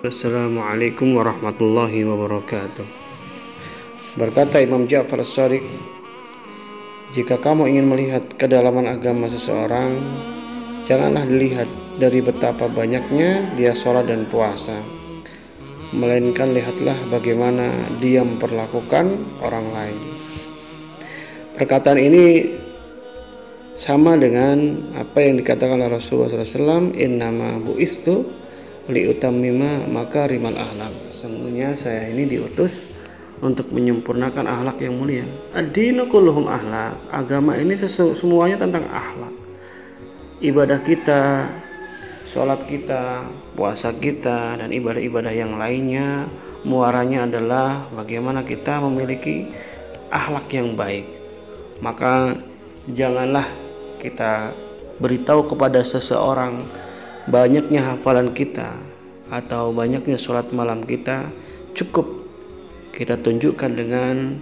Assalamualaikum warahmatullahi wabarakatuh. Berkata Imam Ja'far As-Sadiq, jika kamu ingin melihat kedalaman agama seseorang, janganlah dilihat dari betapa banyaknya dia sholat dan puasa, melainkan lihatlah bagaimana dia memperlakukan orang lain. Perkataan ini sama dengan apa yang dikatakan oleh Rasulullah SAW, Innama bu'istu liutammima maka rimal ahlak. Sesungguhnya saya ini diutus untuk menyempurnakan ahlak yang mulia. Adinu kulluhum ahlak. Agama ini sesu, semuanya tentang ahlak. Ibadah kita sholat kita puasa kita dan ibadah-ibadah yang lainnya muaranya adalah bagaimana kita memiliki ahlak yang baik. Maka janganlah kita beritahu kepada seseorang banyaknya hafalan kita atau banyaknya sholat malam kita cukup kita tunjukkan dengan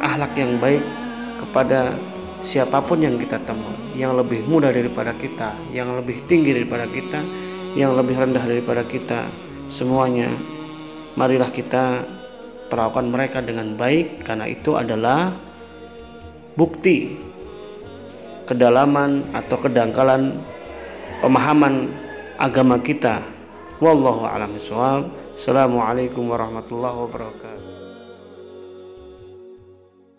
ahlak yang baik kepada siapa pun yang kita temui. Yang lebih muda daripada kita yang lebih tinggi daripada kita yang lebih rendah daripada kita semuanya marilah kita perlakukan mereka dengan baik. Karena itu adalah bukti kedalaman atau kedangkalan pemahaman agama kita. Wallahu a'lam assalamualaikum warahmatullahi wabarakatuh